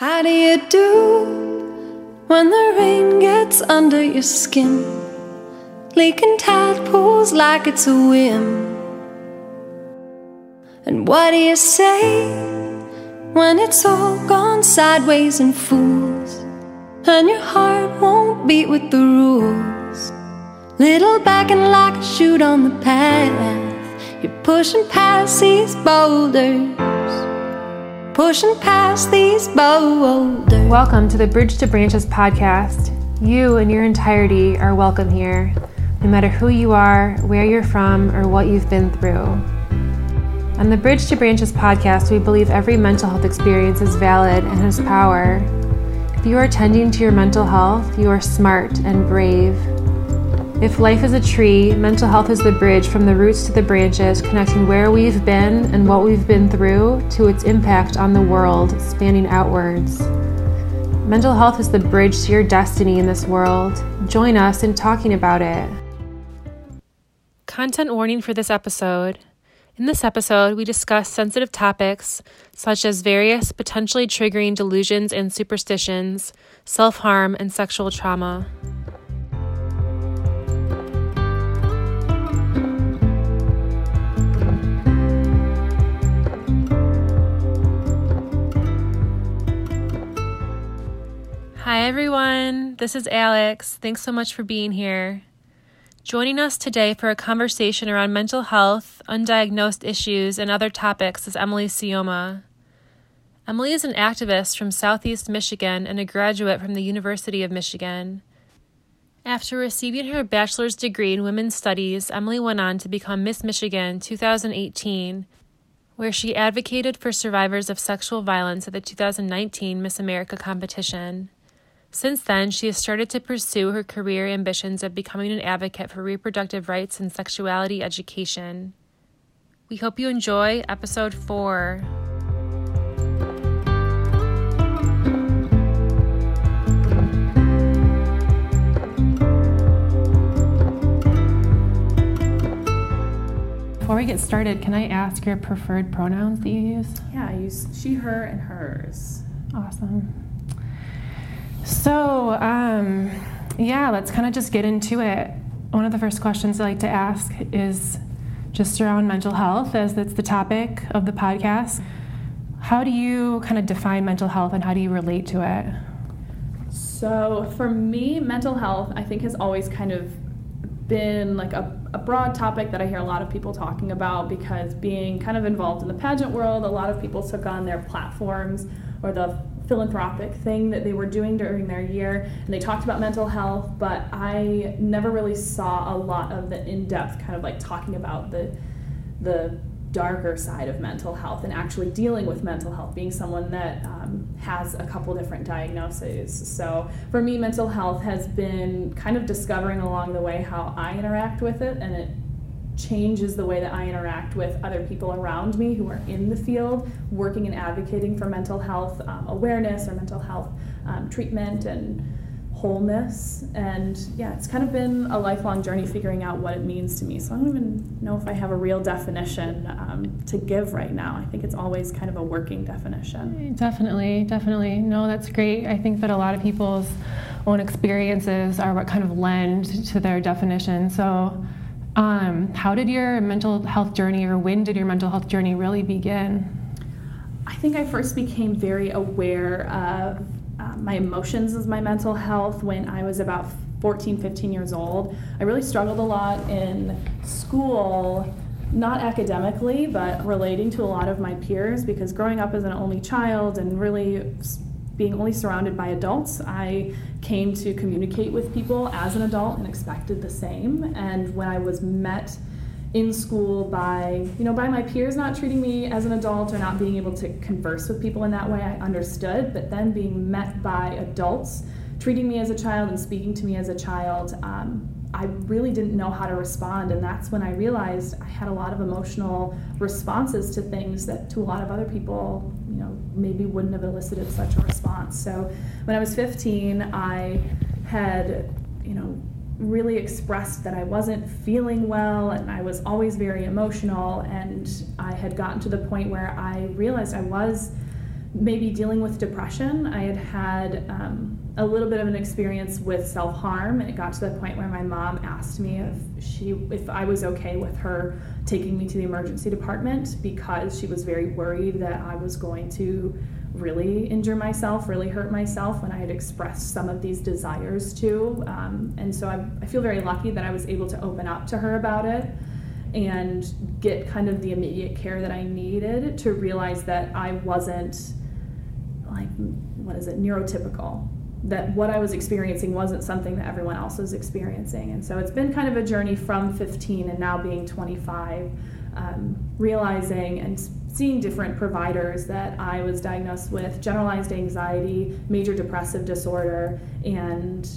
How do you do when the rain gets under your skin? Leaking tadpoles like it's a whim. And what do you say when it's all gone sideways and fools? And your heart won't beat with the rules. Little backing like a shoot on the path. You're pushing past these boulders pushing past these boulders. Welcome to the Bridge to Branches podcast. You and your entirety are welcome here, no matter who you are, where you're from, or what you've been through. On the Bridge to Branches podcast, we believe every mental health experience is valid and has power. If you are tending to your mental health, you are smart and brave. If life is a tree, mental health is the bridge from the roots to the branches, connecting where we've been and what we've been through to its impact on the world, spanning outwards. Mental health is the bridge to your destiny in this world. Join us in talking about it. Content warning for this episode. In this episode, we discuss sensitive topics such as various potentially triggering delusions and superstitions, self harm, and sexual trauma. Hi, everyone. This is Alex. Thanks so much for being here. Joining us today for a conversation around mental health, undiagnosed issues, and other topics is Emily Sioma. Emily is an activist from Southeast Michigan and a graduate from the University of Michigan. After receiving her bachelor's degree in women's studies, Emily went on to become Miss Michigan 2018, where she advocated for survivors of sexual violence at the 2019 Miss America competition. Since then, she has started to pursue her career ambitions of becoming an advocate for reproductive rights and sexuality education. We hope you enjoy episode 4. Before we get started, can I ask your preferred pronouns that you use? Yeah, I use she, her, and hers. Awesome. So, um, yeah, let's kind of just get into it. One of the first questions I like to ask is just around mental health, as that's the topic of the podcast. How do you kind of define mental health and how do you relate to it? So, for me, mental health, I think, has always kind of been like a, a broad topic that I hear a lot of people talking about because being kind of involved in the pageant world, a lot of people took on their platforms or the philanthropic thing that they were doing during their year and they talked about mental health but i never really saw a lot of the in-depth kind of like talking about the the darker side of mental health and actually dealing with mental health being someone that um, has a couple different diagnoses. So for me mental health has been kind of discovering along the way how i interact with it and it changes the way that I interact with other people around me who are in the field, working and advocating for mental health um, awareness or mental health um, treatment and wholeness. And yeah, it's kind of been a lifelong journey figuring out what it means to me. So I don't even know if I have a real definition um, to give right now. I think it's always kind of a working definition. Definitely, definitely. No, that's great. I think that a lot of people's own experiences are what kind of lend to their definition. So um, how did your mental health journey, or when did your mental health journey really begin? I think I first became very aware of uh, my emotions as my mental health when I was about 14, 15 years old. I really struggled a lot in school, not academically, but relating to a lot of my peers because growing up as an only child and really being only surrounded by adults, I came to communicate with people as an adult and expected the same. And when I was met in school by you know by my peers not treating me as an adult or not being able to converse with people in that way i understood but then being met by adults treating me as a child and speaking to me as a child um, I really didn't know how to respond, and that's when I realized I had a lot of emotional responses to things that to a lot of other people, you know, maybe wouldn't have elicited such a response. So when I was 15, I had, you know, really expressed that I wasn't feeling well and I was always very emotional, and I had gotten to the point where I realized I was maybe dealing with depression. I had had um, a little bit of an experience with self harm, and it got to the point where my mom asked me if she if I was okay with her taking me to the emergency department because she was very worried that I was going to really injure myself, really hurt myself when I had expressed some of these desires to. Um, and so I, I feel very lucky that I was able to open up to her about it and get kind of the immediate care that I needed to realize that I wasn't like what is it neurotypical that what I was experiencing wasn't something that everyone else was experiencing. And so it's been kind of a journey from 15 and now being 25, um, realizing and seeing different providers that I was diagnosed with generalized anxiety, major depressive disorder, and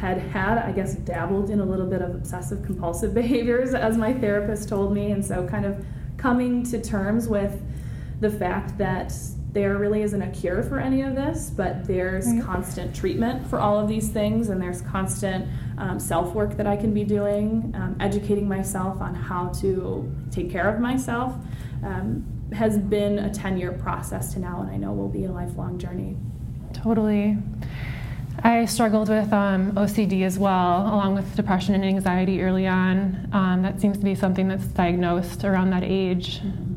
had had, I guess, dabbled in a little bit of obsessive compulsive behaviors, as my therapist told me. And so, kind of coming to terms with the fact that there really isn't a cure for any of this, but there's right. constant treatment for all of these things, and there's constant um, self work that I can be doing, um, educating myself on how to take care of myself. Um, has been a 10 year process to now, and I know will be a lifelong journey. Totally. I struggled with um, OCD as well, along with depression and anxiety early on. Um, that seems to be something that's diagnosed around that age. Mm-hmm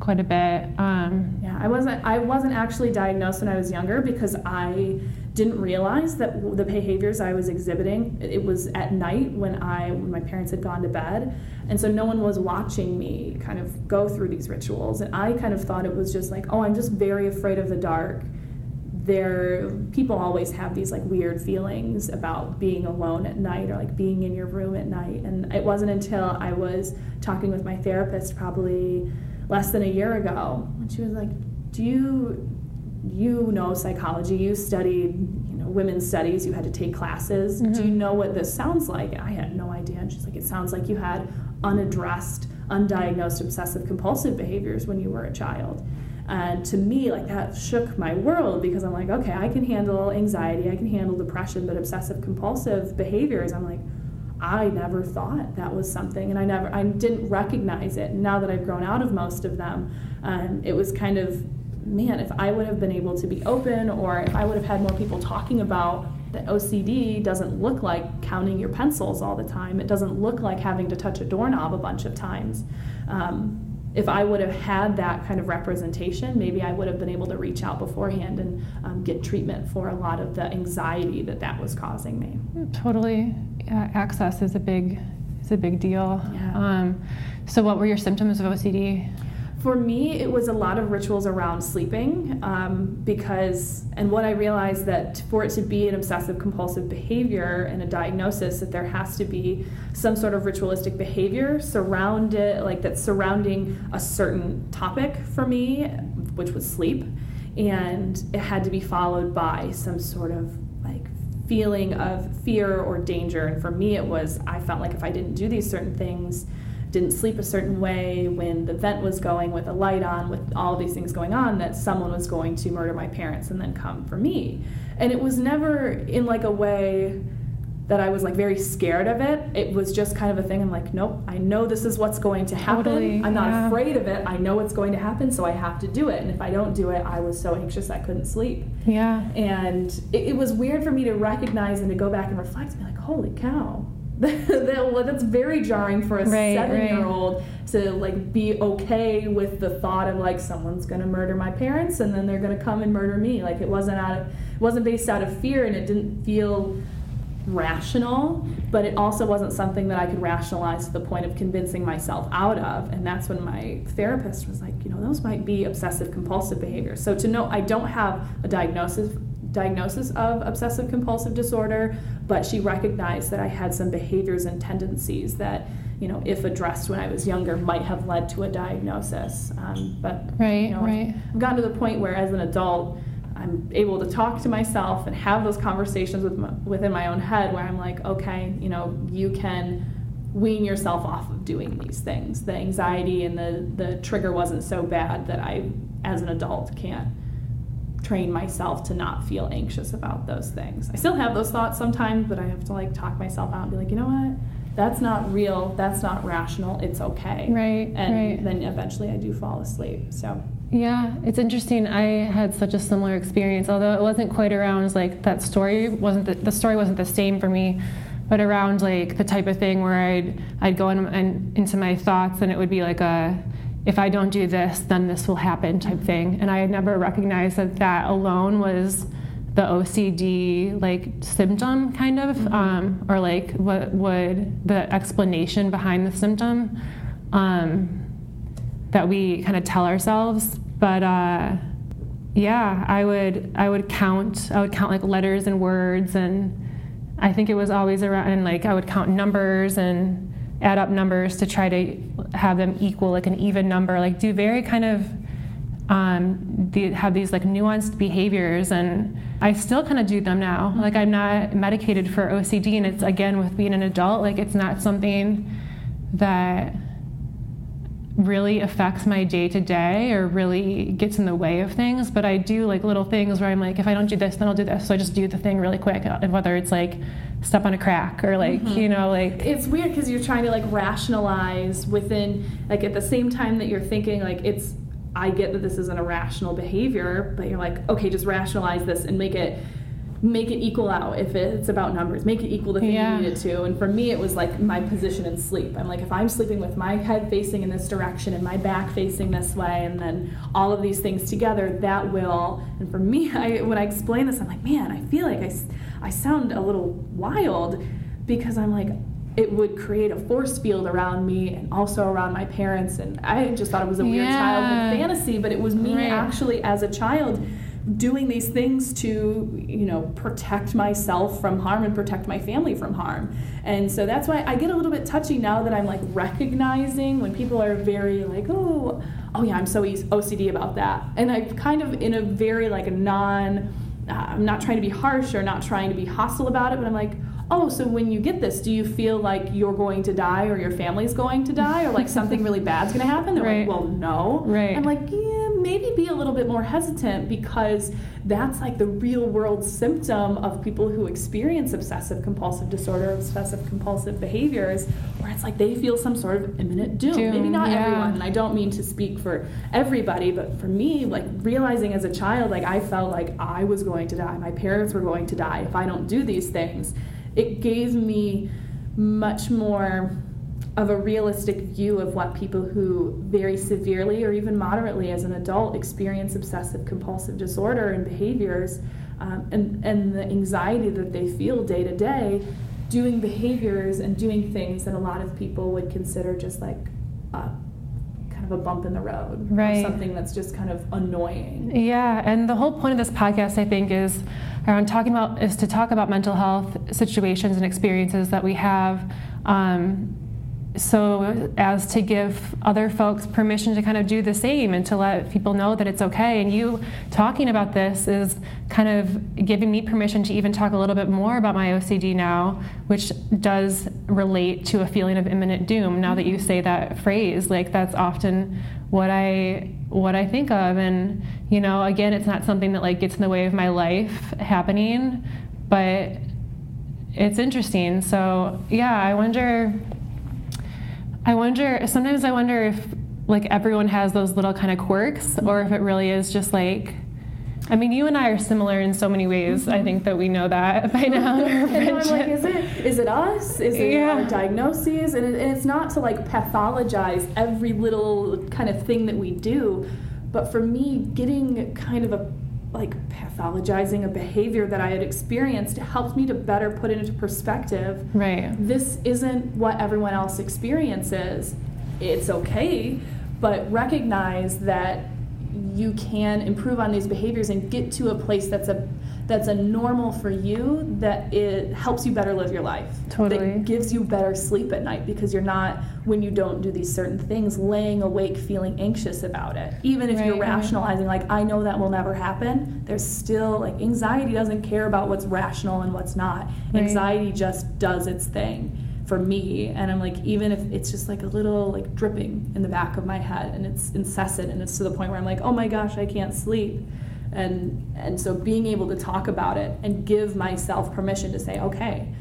quite a bit. Um, I wasn't. I wasn't actually diagnosed when I was younger because I didn't realize that the behaviors I was exhibiting. It was at night when I when my parents had gone to bed, and so no one was watching me kind of go through these rituals, and I kind of thought it was just like, oh, I'm just very afraid of the dark. There, people always have these like weird feelings about being alone at night or like being in your room at night, and it wasn't until I was talking with my therapist probably less than a year ago. And she was like, Do you you know psychology, you studied you know women's studies, you had to take classes. Mm-hmm. Do you know what this sounds like? I had no idea. And she's like, It sounds like you had unaddressed, undiagnosed obsessive compulsive behaviors when you were a child. And to me, like that shook my world because I'm like, okay, I can handle anxiety, I can handle depression, but obsessive compulsive behaviors, I'm like, I never thought that was something, and I never, I didn't recognize it. Now that I've grown out of most of them, um, it was kind of, man, if I would have been able to be open, or if I would have had more people talking about that OCD doesn't look like counting your pencils all the time. It doesn't look like having to touch a doorknob a bunch of times. Um, if I would have had that kind of representation, maybe I would have been able to reach out beforehand and um, get treatment for a lot of the anxiety that that was causing me. Totally, uh, access is a big is a big deal. Yeah. Um, so, what were your symptoms of OCD? For me, it was a lot of rituals around sleeping um, because, and what I realized that for it to be an obsessive compulsive behavior and a diagnosis, that there has to be some sort of ritualistic behavior surrounded, like that's surrounding a certain topic for me, which was sleep, and it had to be followed by some sort of like feeling of fear or danger. And for me, it was I felt like if I didn't do these certain things didn't sleep a certain way, when the vent was going with a light on, with all these things going on, that someone was going to murder my parents and then come for me. And it was never in like a way that I was like very scared of it. It was just kind of a thing. I'm like, nope, I know this is what's going to happen. Totally, I'm not yeah. afraid of it. I know what's going to happen, so I have to do it. And if I don't do it, I was so anxious I couldn't sleep. Yeah. And it, it was weird for me to recognize and to go back and reflect and be like, holy cow, that, that's very jarring for a right, seven-year-old right. to like be okay with the thought of like someone's gonna murder my parents and then they're gonna come and murder me. Like it wasn't out of, it wasn't based out of fear and it didn't feel rational, but it also wasn't something that I could rationalize to the point of convincing myself out of. And that's when my therapist was like, you know, those might be obsessive compulsive behavior. So to know I don't have a diagnosis diagnosis of obsessive compulsive disorder, but she recognized that I had some behaviors and tendencies that, you know, if addressed when I was younger, might have led to a diagnosis. Um, but right, you know, right. I've gotten to the point where, as an adult, I'm able to talk to myself and have those conversations with my, within my own head, where I'm like, okay, you know, you can wean yourself off of doing these things. The anxiety and the the trigger wasn't so bad that I, as an adult, can't train myself to not feel anxious about those things. I still have those thoughts sometimes, but I have to like talk myself out and be like, you know what? That's not real. That's not rational. It's okay. Right. And right. then eventually I do fall asleep. So Yeah, it's interesting. I had such a similar experience, although it wasn't quite around like that story wasn't the, the story wasn't the same for me, but around like the type of thing where I'd I'd go in, in, into my thoughts and it would be like a if I don't do this, then this will happen type thing, and I had never recognized that that alone was the OCD like symptom kind of, mm-hmm. um, or like what would the explanation behind the symptom. Um, that we kind of tell ourselves. But uh, yeah, I would I would count I would count like letters and words, and I think it was always around and like I would count numbers and add up numbers to try to have them equal like an even number. Like do very kind of um, have these like nuanced behaviors and i still kind of do them now like i'm not medicated for ocd and it's again with being an adult like it's not something that really affects my day to day or really gets in the way of things. But I do like little things where I'm like, if I don't do this, then I'll do this. So I just do the thing really quick, and uh, whether it's like step on a crack or like mm-hmm. you know like it's weird because you're trying to like rationalize within like at the same time that you're thinking like it's I get that this is an irrational behavior, but you're like, okay, just rationalize this and make it make it equal out if it's about numbers make it equal the thing yeah. you need it to and for me it was like my position in sleep i'm like if i'm sleeping with my head facing in this direction and my back facing this way and then all of these things together that will and for me I, when i explain this i'm like man i feel like i, I sound a little wild because i'm like it would create a force field around me and also around my parents and i just thought it was a weird yeah. childhood fantasy but it was me right. actually as a child doing these things to you know protect myself from harm and protect my family from harm. And so that's why i get a little bit touchy now that i'm like recognizing when people are very like oh oh yeah i'm so ocd about that. And i kind of in a very like non uh, i'm not trying to be harsh or not trying to be hostile about it but i'm like oh, so when you get this, do you feel like you're going to die or your family's going to die or like something really bad's going to happen? They're right. like, well, no. Right. I'm like, yeah, maybe be a little bit more hesitant because that's like the real world symptom of people who experience obsessive compulsive disorder, obsessive compulsive behaviors, where it's like they feel some sort of imminent doom. doom maybe not yeah. everyone, and I don't mean to speak for everybody, but for me, like realizing as a child, like I felt like I was going to die, my parents were going to die if I don't do these things it gave me much more of a realistic view of what people who very severely or even moderately as an adult experience obsessive compulsive disorder and behaviors um, and, and the anxiety that they feel day to day doing behaviors and doing things that a lot of people would consider just like uh, of a bump in the road right. something that's just kind of annoying. Yeah and the whole point of this podcast i think is around talking about is to talk about mental health situations and experiences that we have um, so as to give other folks permission to kind of do the same and to let people know that it's okay. And you talking about this is kind of giving me permission to even talk a little bit more about my ocd now which does relate to a feeling of imminent doom now that you mm-hmm. say that phrase. Like that's often what i what i think of. And you know again it's not something that like gets in the way of my life happening but it's interesting. So yeah i wonder I wonder, sometimes I wonder if like everyone has those little kind of quirks or if it really is just like, I mean, you and I are similar in so many ways. Mm-hmm. I think that we know that by now. and I'm like, is it is it us? Is it yeah. our diagnoses? And, it, and it's not to like pathologize every little kind of thing that we do, but for me, getting kind of a like pathologizing a behavior that I had experienced helped me to better put it into perspective. Right. This isn't what everyone else experiences. It's okay, but recognize that you can improve on these behaviors and get to a place that's a that's a normal for you that it helps you better live your life. Totally. That gives you better sleep at night because you're not when you don't do these certain things laying awake feeling anxious about it. Even if right, you're rationalizing right. like I know that will never happen, there's still like anxiety doesn't care about what's rational and what's not. Right. Anxiety just does its thing for me and i'm like even if it's just like a little like dripping in the back of my head and it's incessant and it's to the point where i'm like oh my gosh i can't sleep and and so being able to talk about it and give myself permission to say okay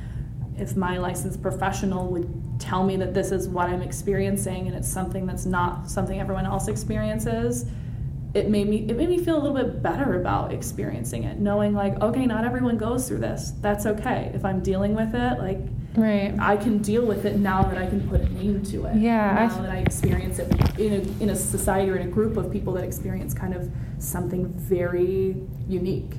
if my licensed professional would tell me that this is what i'm experiencing and it's something that's not something everyone else experiences it made me it made me feel a little bit better about experiencing it knowing like okay not everyone goes through this. That's okay. If i'm dealing with it like right i can deal with it now that i can put a name to it Yeah, I now th- that i experience it in a, in a society or in a group of people that experience kind of something very unique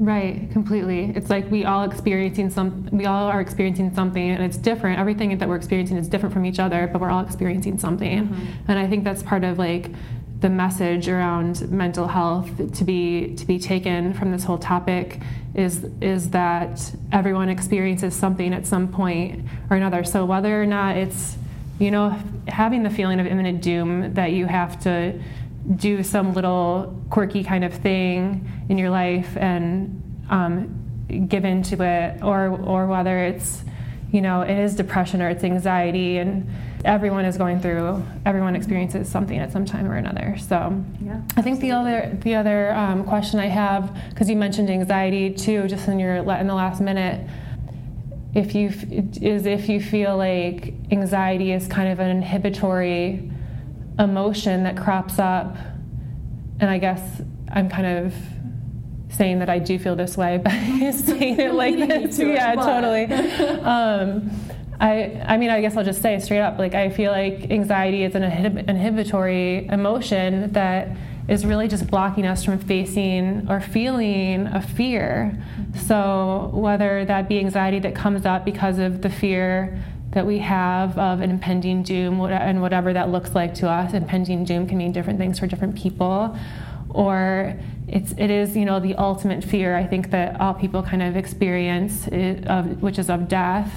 Right, completely. It's like we all experiencing some. We all are experiencing something, and it's different. Everything that we're experiencing is different from each other, but we're all experiencing something. Mhm. And I think that's part of like the message around mental health to be to be taken from this whole topic is is that everyone experiences something at some point or another. So whether or not it's you know having the feeling of imminent doom that you have to do some little quirky kind of thing in your life and um, give into it, or or whether it's you know it is depression or it's anxiety, and everyone is going through, everyone experiences something at some time or another. So yeah I think the other the other um, question I have because you mentioned anxiety too, just in your in the last minute. If you is if you feel like anxiety is kind of an inhibitory emotion that crops up, and I guess I'm kind of saying that I do feel this way by saying it like this. it, yeah, but- totally. Um, I, I mean, I guess I'll just say straight up, like I feel like anxiety is an inhib- inhibitory emotion that is really just blocking us from facing or feeling a fear. So whether that be anxiety that comes up because of the fear that we have of an impending doom and whatever that looks like to us, impending doom can mean different things for different people, or it's it is you know the ultimate fear I think that all people kind of experience, it, of, which is of death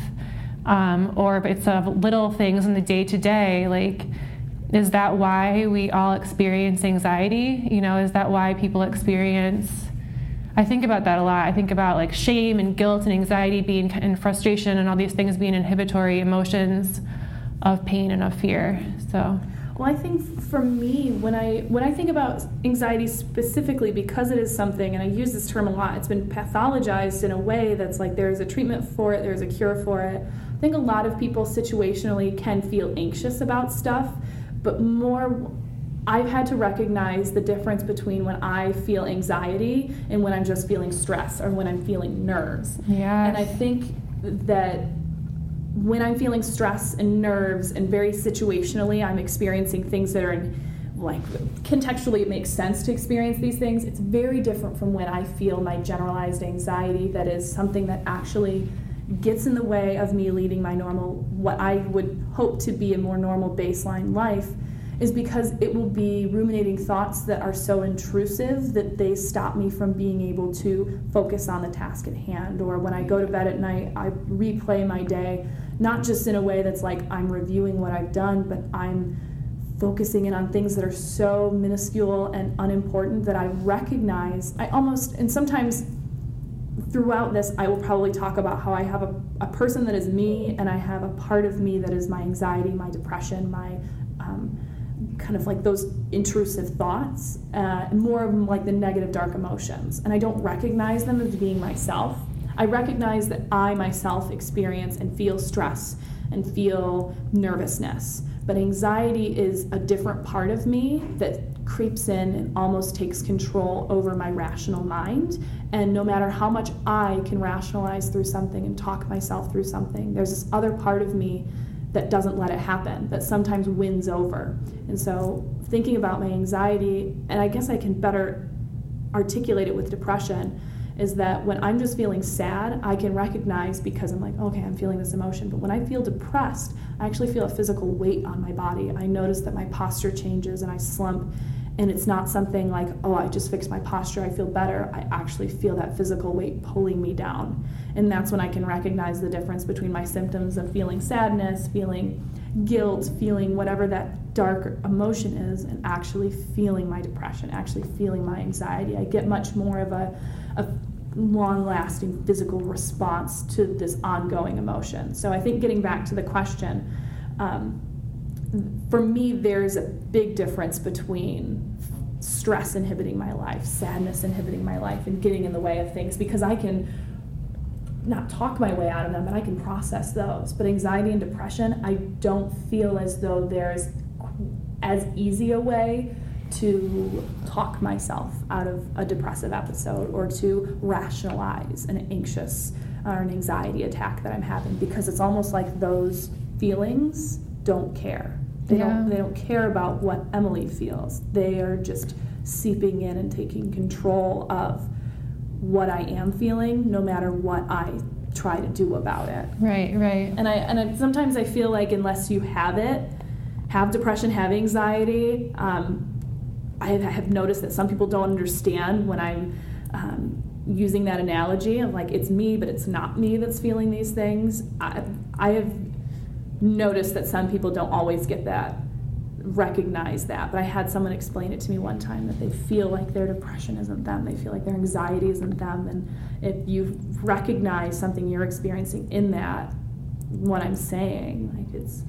um, or if it's of little things in the day to day, like, is that why we all experience anxiety? You know, is that why people experience? I think about that a lot. I think about like shame and guilt and anxiety being and frustration and all these things being inhibitory emotions of pain and of fear. So, Well, I think for me, when I when I think about anxiety specifically, because it is something, and I use this term a lot, it's been pathologized in a way that's like there's a treatment for it, there's a cure for it. I think a lot of people situationally can feel anxious about stuff, but more. I've had to recognize the difference between when I feel anxiety and when I'm just feeling stress or when I'm feeling nerves. yeah. And I think that when I'm feeling stress and nerves and very situationally, I'm experiencing things that are in, like contextually it makes sense to experience these things. It's very different from when I feel my generalized anxiety that is something that actually gets in the way of me leading my normal what I would hope to be a more normal baseline life is because it will be ruminating thoughts that are so intrusive that they stop me from being able to focus on the task at hand. Or when I go to bed at night, I replay my day, not just in a way that's like I'm reviewing what I've done, but I'm focusing in on things that are so minuscule and unimportant that I recognize. I almost, and sometimes throughout this, I will probably talk about how I have a, a person that is me, and I have a part of me that is my anxiety, my depression, my um, kind of like those intrusive thoughts, uh, more of like the negative, dark emotions. And I don't recognize them as being myself. I recognize that I myself experience and feel stress and feel nervousness. But anxiety is a different part of me that creeps in and almost takes control over my rational mind. And no matter how much I can rationalize through something and talk myself through something, there's this other part of me that doesn't let it happen, that sometimes wins over. And so, thinking about my anxiety, and I guess I can better articulate it with depression, is that when I'm just feeling sad, I can recognize because I'm like, okay, I'm feeling this emotion. But when I feel depressed, I actually feel a physical weight on my body. I notice that my posture changes and I slump. And it's not something like, oh, I just fixed my posture, I feel better. I actually feel that physical weight pulling me down. And that's when I can recognize the difference between my symptoms of feeling sadness, feeling guilt, feeling whatever that dark emotion is, and actually feeling my depression, actually feeling my anxiety. I get much more of a, a long lasting physical response to this ongoing emotion. So I think getting back to the question, um, for me, there's a big difference between stress inhibiting my life, sadness inhibiting my life, and getting in the way of things because I can not talk my way out of them, but I can process those. But anxiety and depression, I don't feel as though there's as easy a way to talk myself out of a depressive episode or to rationalize an anxious or an anxiety attack that I'm having because it's almost like those feelings don't care. They Yeah. don't they don't care about what Emily feels. They are just seeping in and taking control of what I am feeling no matter what I try to do about it. Right, right. And I and I, sometimes I feel like unless you have it, have depression, have anxiety, um, I have, noticed that some people don't understand when I'm um, using that analogy of like it's me, but it's not me that's feeling these things. I, I have noticed that some people don't always get that recognize that but i had someone explain it to me one time that they feel like their depression isn't them they feel like their anxiety isn't them and if you recognize something you're experiencing in that what i'm saying like it's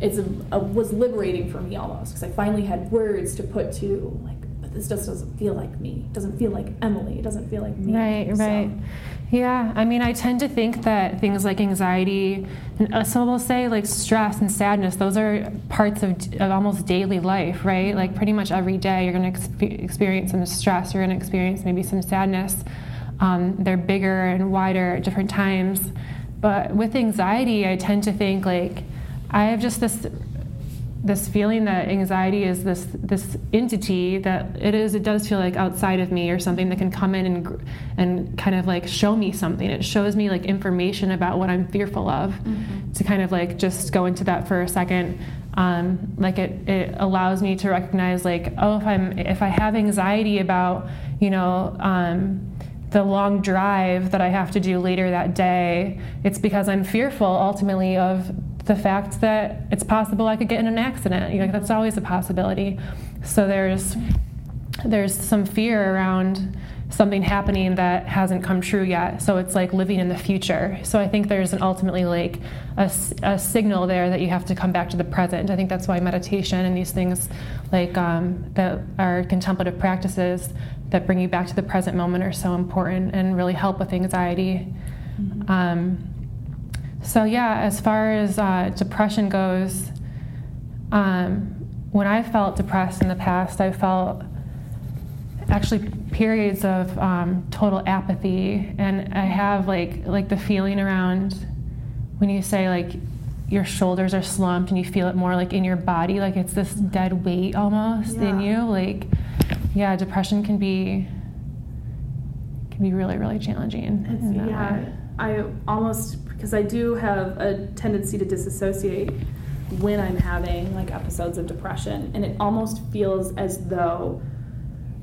it's a, a was liberating for me almost because i finally had words to put to like but this just doesn't feel like me it doesn't feel like emily it doesn't feel like me Right, So- right. Yeah, I mean, I tend to think that things like anxiety, uh, some will say like stress and sadness, those are parts of, of almost daily life, right? Like pretty much every day you're going to exp- experience some stress, you're going to experience maybe some sadness. Um, they're bigger and wider at different times. But with anxiety, I tend to think like I have just this this feeling that anxiety is this this entity that it is it does feel like outside of me or something that can come in and and kind of like show me something. It shows me like information about what i'm fearful of. To kind of like just go into that for a second. Um, like it, it allows me to recognize like oh if i'm if i have anxiety about you know um, the long drive that I have to do later that day, it's because I'm fearful ultimately of the fact that it's possible I could get in an accident. You know, that's always a possibility. So there's there's some fear around something happening that hasn't come true yet. So it's like living in the future. So I think there's an ultimately like a, a signal there that you have to come back to the present. I think that's why meditation and these things like um, that are contemplative practices that bring you back to the present moment are so important and really help with anxiety. Um, so yeah, as far as uh, depression goes, um, when I felt depressed in the past, I felt actually periods of um, total apathy, and I have like like the feeling around when you say like your shoulders are slumped and you feel it more like in your body, like it's this dead weight almost in you. Like, yeah, depression can be can be really really challenging. yeah, way. I almost because I do have a tendency to disassociate when I'm having like episodes of depression, and it almost feels as though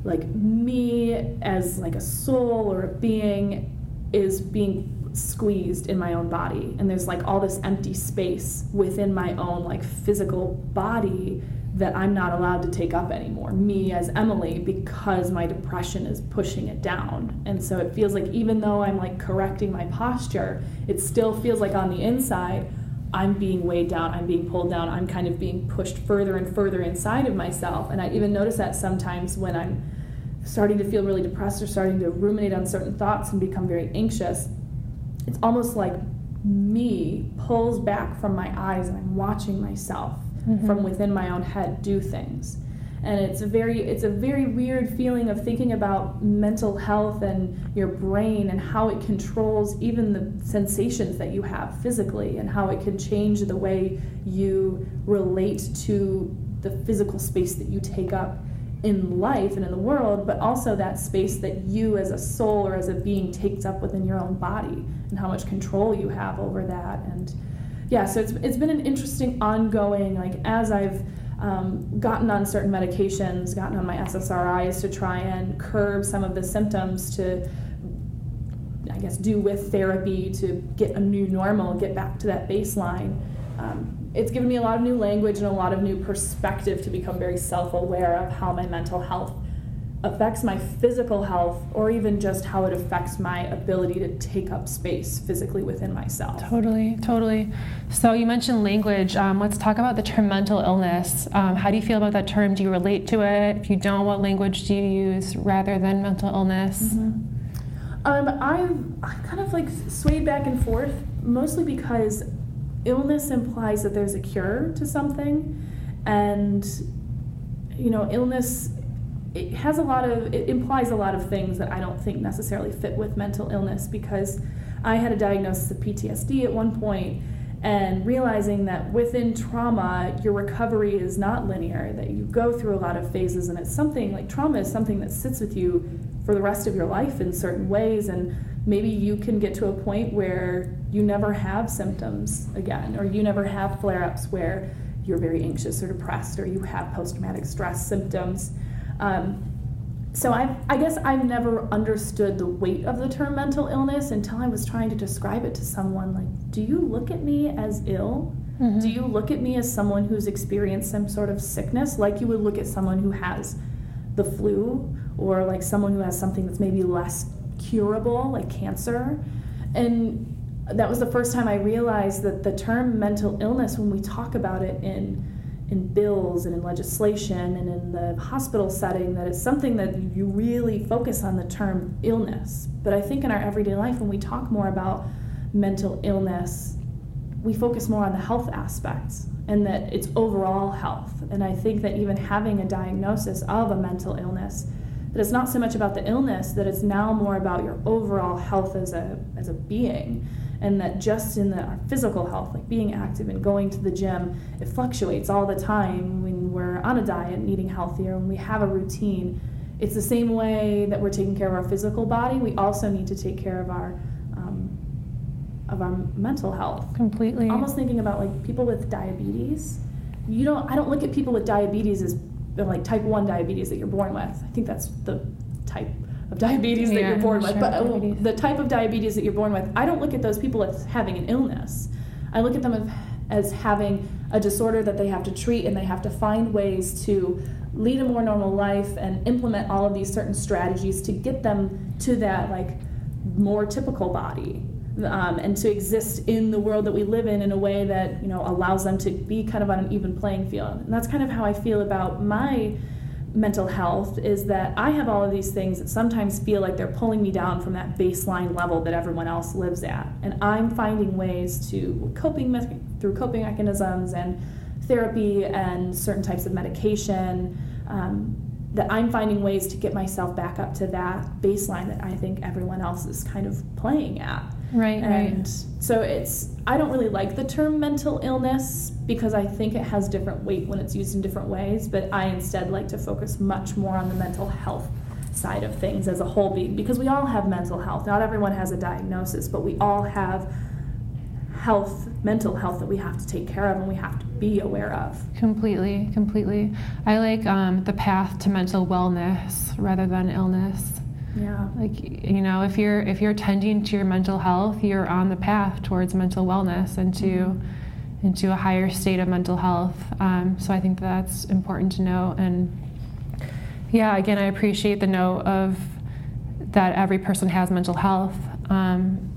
like me as like a soul or a being is being squeezed in my own body. And there's like all this empty space within my own like physical body that I'm not allowed to take up anymore. Me as Emily because my depression is pushing it down. And so it feels like even though I'm like correcting my posture it still feels like on the inside I'm being weighed down, I'm being pulled down, I'm kind of being pushed further and further inside of myself. And I even notice that sometimes when I'm starting to feel really depressed or starting to ruminate on certain thoughts and become very anxious, it's almost like me pulls back from my eyes and I'm watching myself from mm-hmm. within my own head do things. And it's a very it's a very weird feeling of thinking about mental health and your brain and how it controls even the sensations that you have physically and how it can change the way you relate to the physical space that you take up in life and in the world, but also that space that you as a soul or as a being takes up within your own body and how much control you have over that. And yeah, so it's, it's been an interesting ongoing, like as I've um, gotten on certain medications, gotten on my SSRIs to try and curb some of the symptoms to I guess, do with therapy to get a new normal, get back to that baseline. Um, it's given me a lot of new language and a lot of new perspective to become very self aware of how my mental health affects my physical health or even just how it affects my ability to take up space physically within myself. Totally, totally. So you mentioned language. Um, let's talk about the term mental illness. Um, how do you feel about that term? Do you relate to it? If you don't, what language do you use rather than mental illness? Um, I've, I've kind of like swayed back and forth, mostly because illness implies that there's a cure to something, and you know, illness it has a lot of it implies a lot of things that I don't think necessarily fit with mental illness because I had a diagnosis of PTSD at one point and realizing that within trauma your recovery is not linear that you go through a lot of phases and it's something like trauma is something that sits with you for the rest of your life in certain ways and maybe you can get to a point where you never have symptoms again or you never have flare-ups where you're very anxious or depressed or you have post-traumatic stress symptoms um, so i I guess I've never understood the weight of the term mental illness until I was trying to describe it to someone. Like, do you look at me as ill? Mm-hmm. Do you look at me as someone who's experienced some sort of sickness, like you would look at someone who has the flu, or like someone who has something that's maybe less curable, like cancer? And that was the first time I realized that the term mental illness, when we talk about it in in bills and in legislation and in the hospital setting that it's something that you really focus on the term illness. But I think in our everyday life, when we talk more about mental illness, we focus more on the health aspects and that it's overall health. And I think that even having a diagnosis of a mental illness, that it's not so much about the illness, that it's now more about your overall health as a, as a being and that just in the, our physical health, like being active and going to the gym, it fluctuates all the time when we're on a diet and eating healthier, when we have a routine. It's the same way that we're taking care of our physical body, we also need to take care of our um, of our mental health. Completely. Almost thinking about like people with diabetes. You don't I don't look at people with diabetes as like type 1 diabetes that you're born with. I think that's the type of diabetes yeah, that you're born sure, with, but uh, the type of diabetes that you're born with, I don't look at those people as having an illness. I look at them as, as having a disorder that they have to treat and they have to find ways to lead a more normal life and implement all of these certain strategies to get them to that like more typical body um, and to exist in the world that we live in in a way that you know allows them to be kind of on an even playing field and that's kind of how i feel about my mental health is that I have all of these things that sometimes feel like they're pulling me down from that baseline level that everyone else lives at. And I'm finding ways to coping through coping mechanisms and therapy and certain types of medication um, that I'm finding ways to get myself back up to that baseline that I think everyone else is kind of playing at. Right, and right. so it's I don't really like the term mental illness because I think it has different weight when it's used in different ways, but I instead like to focus much more on the mental health side of things as a whole being because we all have mental health. Not everyone has a diagnosis, but we all have health, mental health that we have to take care of and we have to be aware of. Completely, completely. I like um, the path to mental wellness rather than illness. Yeah. Like you know, if you're if you're tending to your mental health, you're on the path towards mental wellness and to mm-hmm. into a higher state of mental health. Um, so I think that's important to know. And yeah, again, I appreciate the note of that every person has mental health. Um,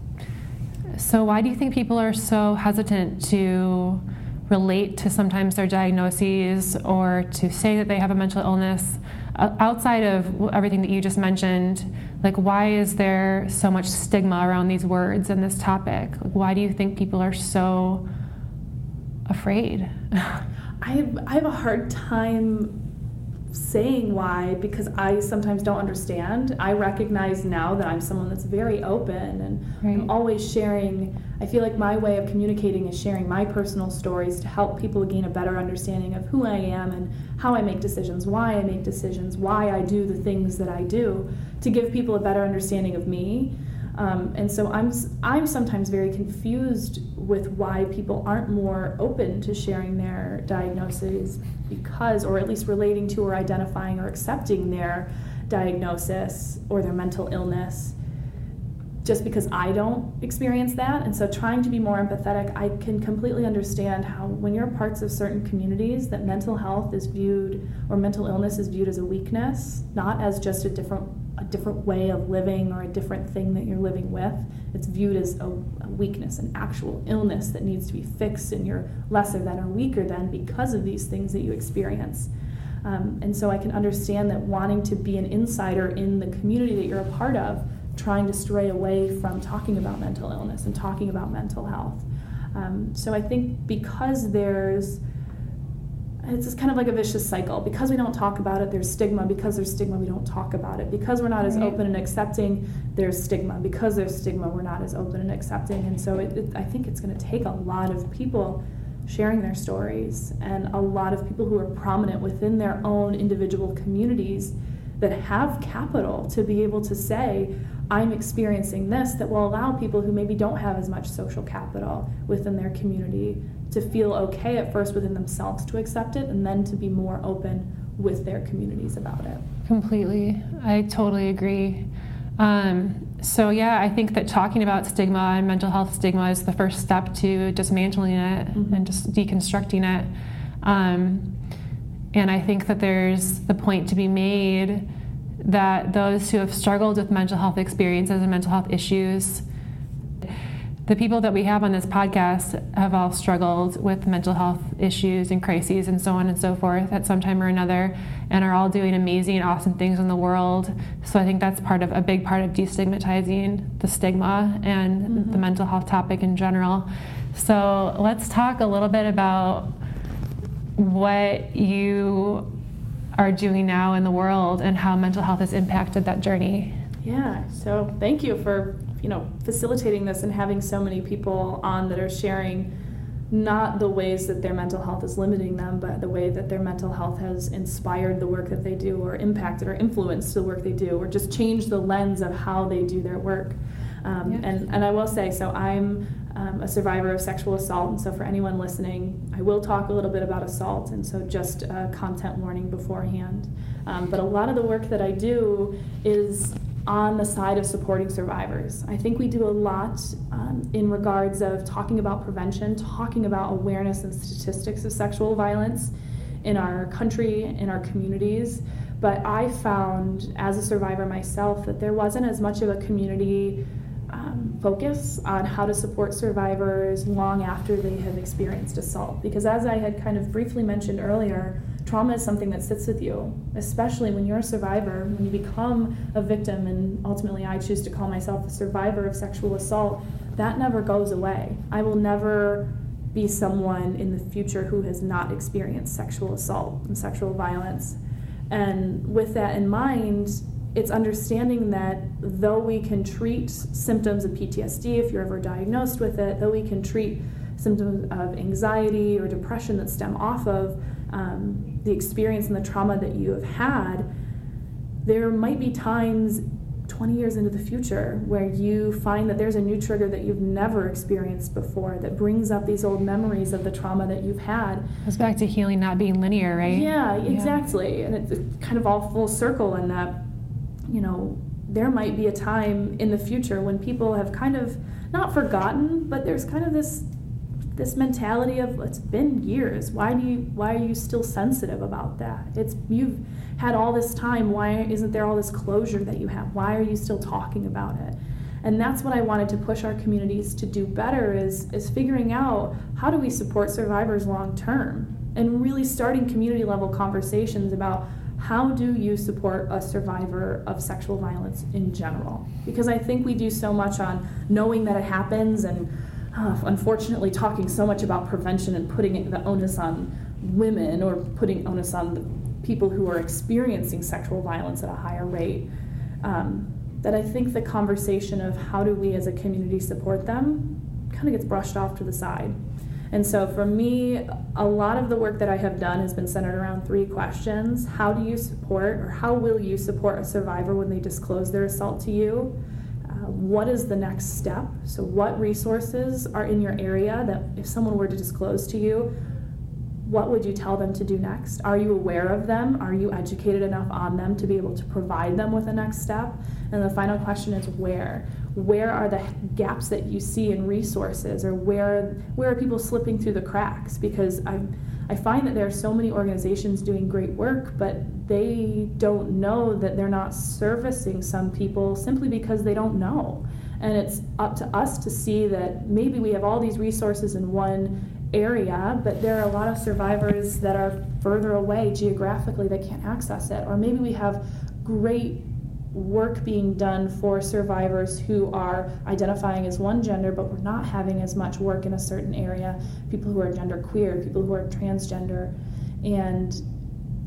so why do you think people are so hesitant to relate to sometimes their diagnoses or to say that they have a mental illness? outside of everything that you just mentioned, like why is there so much stigma around these words and this topic? Why do you think people are so afraid? I have, I have a hard time saying why because I sometimes don't understand. I recognize now that I'm someone that's very open and right. I'm always sharing. I feel like my way of communicating is sharing my personal stories to help people gain a better understanding of who I am and how I make decisions, why I make decisions, why I do the things that I do, to give people a better understanding of me. Um, and so I'm I'm sometimes very confused with why people aren't more open to sharing their diagnoses because, or at least relating to or identifying or accepting their diagnosis or their mental illness just because I don't experience that. And so trying to be more empathetic, I can completely understand how when you're parts of certain communities that mental health is viewed or mental illness is viewed as a weakness, not as just a different a different way of living or a different thing that you're living with. It's viewed as a, a weakness, an actual illness that needs to be fixed, and you're lesser than or weaker than because of these things that you experience. Um, and so I can understand that wanting to be an insider in the community that you're a part of, trying to stray away from talking about mental illness and talking about mental health. Um, so I think because there's it's just kind of like a vicious cycle. Because we don't talk about it, there's stigma. Because there's stigma, we don't talk about it. Because we're not as open and accepting, there's stigma. Because there's stigma, we're not as open and accepting. And so it, it, I think it's going to take a lot of people sharing their stories and a lot of people who are prominent within their own individual communities that have capital to be able to say, I'm experiencing this, that will allow people who maybe don't have as much social capital within their community to feel okay at first within themselves to accept it and then to be more open with their communities about it. Completely. I totally agree. Um, so, yeah, I think that talking about stigma and mental health stigma is the first step to dismantling it mm-hmm. and just deconstructing it. Um, and I think that there's the point to be made that those who have struggled with mental health experiences and mental health issues, the people that we have on this podcast have all struggled with mental health issues and crises and so on and so forth at some time or another and are all doing amazing, awesome things in the world. So I think that's part of a big part of destigmatizing the stigma and mm-hmm. the mental health topic in general. So let's talk a little bit about what you are doing now in the world and how mental health has impacted that journey. Yeah, so thank you for you know facilitating this and having so many people on that are sharing not the ways that their mental health is limiting them, but the way that their mental health has inspired the work that they do, or impacted or influenced the work they do, or just changed the lens of how they do their work. Um, yeah. and, and I will say, so I'm um, a survivor of sexual assault. And so, for anyone listening, I will talk a little bit about assault, and so just a content warning beforehand. Um, but a lot of the work that I do is on the side of supporting survivors. I think we do a lot um, in regards of talking about prevention, talking about awareness and statistics of sexual violence in our country, in our communities. But I found as a survivor myself that there wasn't as much of a community um, focus on how to support survivors long after they have experienced assault. Because as I had kind of briefly mentioned earlier, trauma is something that sits with you, especially when you're a survivor, when you become a victim, and ultimately I choose to call myself a survivor of sexual assault, that never goes away. I will never be someone in the future who has not experienced sexual assault and sexual violence. And with that in mind, it's understanding that though we can treat symptoms of PTSD if you're ever diagnosed with it, though we can treat symptoms of anxiety or depression that stem off of um, the experience and the trauma that you have had, there might be times 20 years into the future where you find that there's a new trigger that you've never experienced before that brings up these old memories of the trauma that you've had. It goes back to healing not being linear, right? Yeah, exactly. Yeah. And it's kind of all full circle in that you know, there might be a time in the future when people have kind of not forgotten, but there's kind of this this mentality of it's been years. Why do you why are you still sensitive about that? It's you've had all this time. Why isn't there all this closure that you have? Why are you still talking about it? And that's what I wanted to push our communities to do better is is figuring out how do we support survivors long term and really starting community level conversations about how do you support a survivor of sexual violence in general? Because I think we do so much on knowing that it happens and uh, unfortunately talking so much about prevention and putting the onus on women or putting onus on the people who are experiencing sexual violence at a higher rate. Um, that I think the conversation of how do we as a community support them kind of gets brushed off to the side. And so for me, a lot of the work that I have done has been centered around three questions. How do you support, or how will you support a survivor when they disclose their assault to you? Uh, what is the next step? So, what resources are in your area that if someone were to disclose to you, what would you tell them to do next? Are you aware of them? Are you educated enough on them to be able to provide them with a next step? And the final question is where? Where are the gaps that you see in resources or where where are people slipping through the cracks? Because i I find that there are so many organizations doing great work but they don't know that they're not servicing some people simply because they don't know. And it's up to us to see that maybe we have all these resources in one area but there are a lot of survivors that are further away geographically that can't access it. Or maybe we have great work being done for survivors who are identifying as one gender, but we're not having as much work in a certain area. People who are gender queer, people who are transgender. And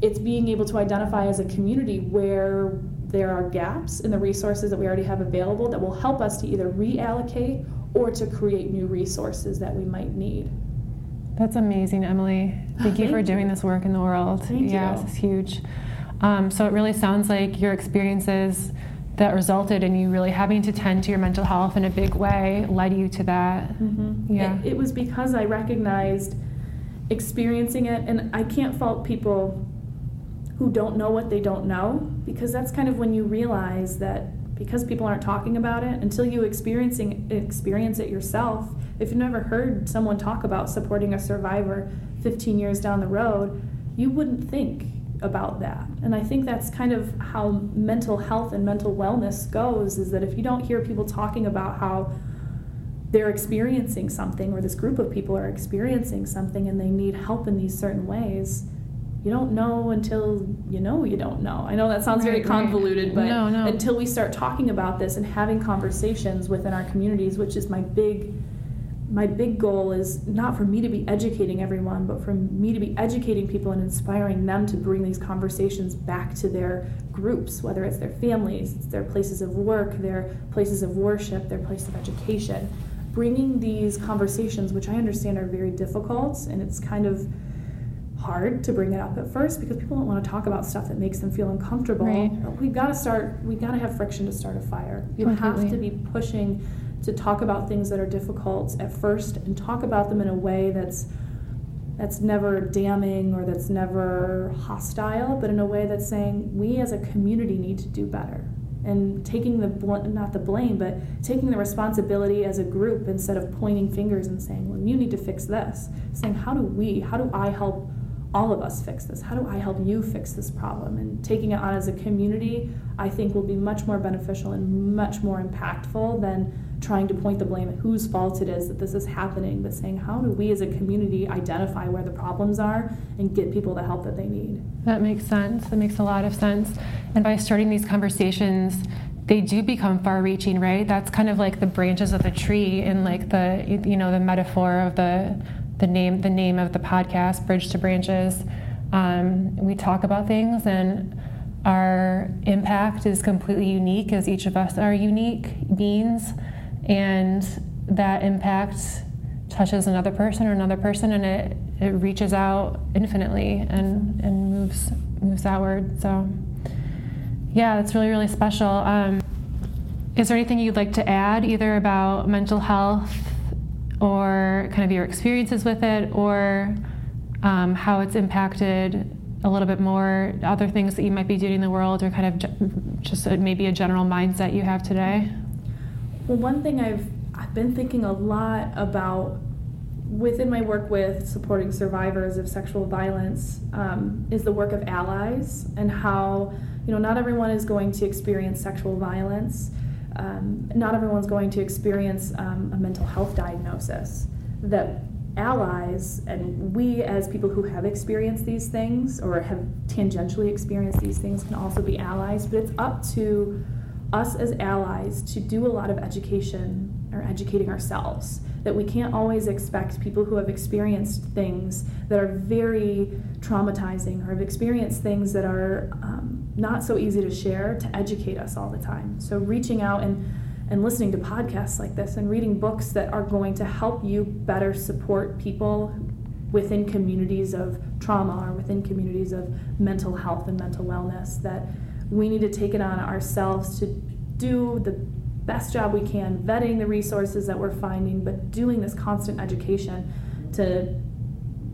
it's being able to identify as a community where there are gaps in the resources that we already have available that will help us to either reallocate or to create new resources that we might need. That's amazing, Emily. Thank you Thank for you. doing this work in the world. Thank yeah, you. this is huge. Um, so it really sounds like your experiences that resulted in you really having to tend to your mental health in a big way led you to that. Mm-hmm. Yeah. It, it was because I recognized experiencing it, and I can't fault people who don't know what they don't know, because that's kind of when you realize that because people aren't talking about it until you experiencing experience it yourself. If you've never heard someone talk about supporting a survivor 15 years down the road, you wouldn't think about that. And I think that's kind of how mental health and mental wellness goes is that if you don't hear people talking about how they're experiencing something or this group of people are experiencing something and they need help in these certain ways you don't know until you know you don't know i know that sounds very Right, right. convoluted but No, no. until we start talking about this and having conversations within our communities which is my big my big goal is not for me to be educating everyone but for me to be educating people and inspiring them to bring these conversations back to their groups whether it's their families it's their places of work their places of worship their place of education. Bringing these conversations which i understand are very difficult and it's kind of hard to bring it up at first because people don't want to talk about stuff that makes them feel uncomfortable. Right. but we've got to start we've got to have friction to start a fire. You have to be pushing to talk about things that are difficult at first and talk about them in a way that's that's never damning or that's never hostile, but in a way that's saying we as a community need to do better. And taking the bl- not the blame, but taking the responsibility as a group instead of pointing fingers and saying, "Well, you need to fix this." Saying, "How do we? How do I help all of us fix this? How do I help you fix this problem?" And taking it on as a community, I think will be much more beneficial and much more impactful than trying to point the blame at whose fault it is that this is happening, but saying, how do we as a community identify where the problems are and get people the help that they need? That makes sense. That makes a lot of sense. And by starting these conversations, they do become far-reaching, right? That's kind of like the branches of the tree, and like the you know the metaphor of the the name the name of the podcast, Bridge to Branches. Um, we talk about things, and our impact is completely unique, as each of us are unique beings, and that impact touches another person or another person, and it it reaches out infinitely and and moves moves outward. So. Yeah, that's really, really special. Um, is there anything you'd like to add, either about mental health or kind of your experiences with it, or um, how it's impacted a little bit more, other things that you might be doing in the world, or kind of just a, maybe a general mindset you have today? Well, one thing I've I've been thinking a lot about within my work with supporting survivors of sexual violence um, is the work of allies and how you know not everyone is going to experience sexual violence. Um, not everyone's going to experience um, a mental health diagnosis. That allies and we as people who have experienced these things or have tangentially experienced these things can also be allies. But it's up to us as allies to do a lot of education or educating ourselves. That we can't always expect people who have experienced things that are very traumatizing or have experienced things that are um, not so easy to share to educate us all the time. So reaching out and and listening to podcasts like this and reading books that are going to help you better support people within communities of trauma or within communities of mental health and mental wellness that we need to take it on ourselves to do the best job we can vetting the resources that we're finding but doing this constant education to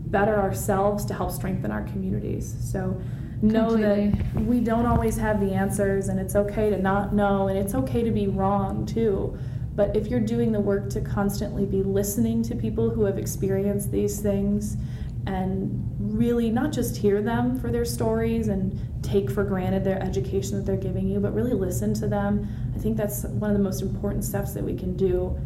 better ourselves to help strengthen our communities. So know that we don't always have the answers and it's okay to not know and it's okay to be wrong too. But if you're doing the work to constantly be listening to people who have experienced these things and really not just hear them for their stories and take for granted their education that they're giving you, but really listen to them. I think that's one of the most important steps that we can do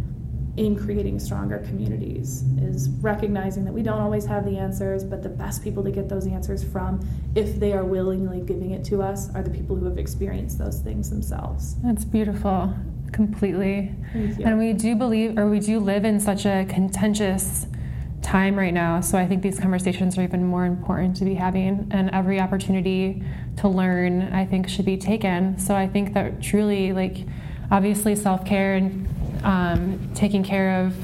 in creating stronger communities is recognizing that we don't always have the answers, but the best people to get those answers from, if they are willingly giving it to us, are the people who have experienced those things themselves. That's beautiful, completely. And we do believe, or we do live in such a contentious time right now. So I think these conversations are even more important to be having, and every opportunity to learn, I think, should be taken. So I think that truly, like, obviously, self care and um, taking care of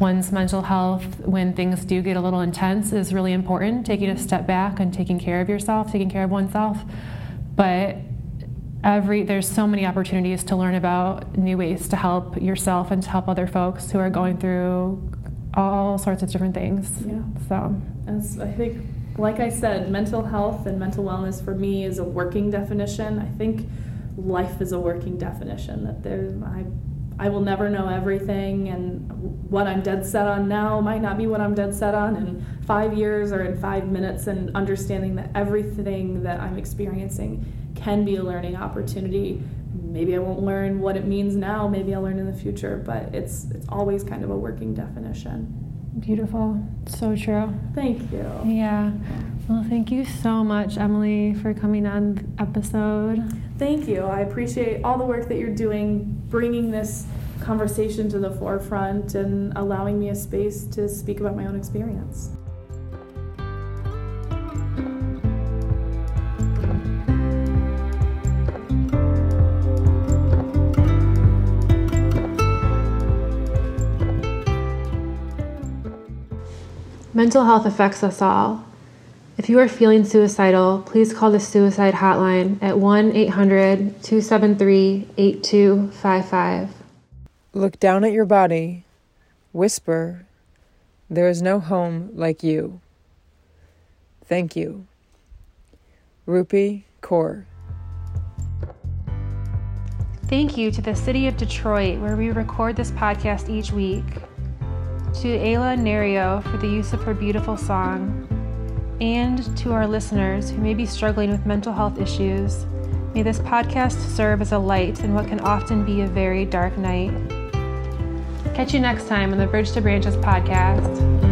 one's mental health when things do get a little intense is really important. Taking a step back and taking care of yourself, taking care of oneself. But every there's so many opportunities to learn about new ways to help yourself and to help other folks who are going through all sorts of different things. Yeah. So As I think, like I said, mental health and mental wellness for me is a working definition. I think life is a working definition. That there, I, I will never know everything, and what I'm dead set on now might not be what I'm dead set on in five years or in five minutes. And understanding that everything that I'm experiencing can be a learning opportunity. Maybe I won't learn what it means now. Maybe I'll learn in the future. But it's it's always kind of a working definition. beautiful. So true. Thank you. Yeah. Well, thank you so much, Emily, for coming on the episode. Thank you. I appreciate all the work that you're doing, bringing this conversation to the forefront and allowing me a space to speak about my own experience. Mental health affects us all. If you are feeling suicidal, please call the suicide hotline at 1 800 273 8255. Look down at your body, whisper, There is no home like you. Thank you. Rupi Kaur. Thank you to the City of Detroit, where we record this podcast each week. To Ayla Nereo for the use of her beautiful song. And to our listeners who may be struggling with mental health issues, may this podcast serve as a light in what can often be a very dark night. Catch you next time on the Bridge to Branches podcast.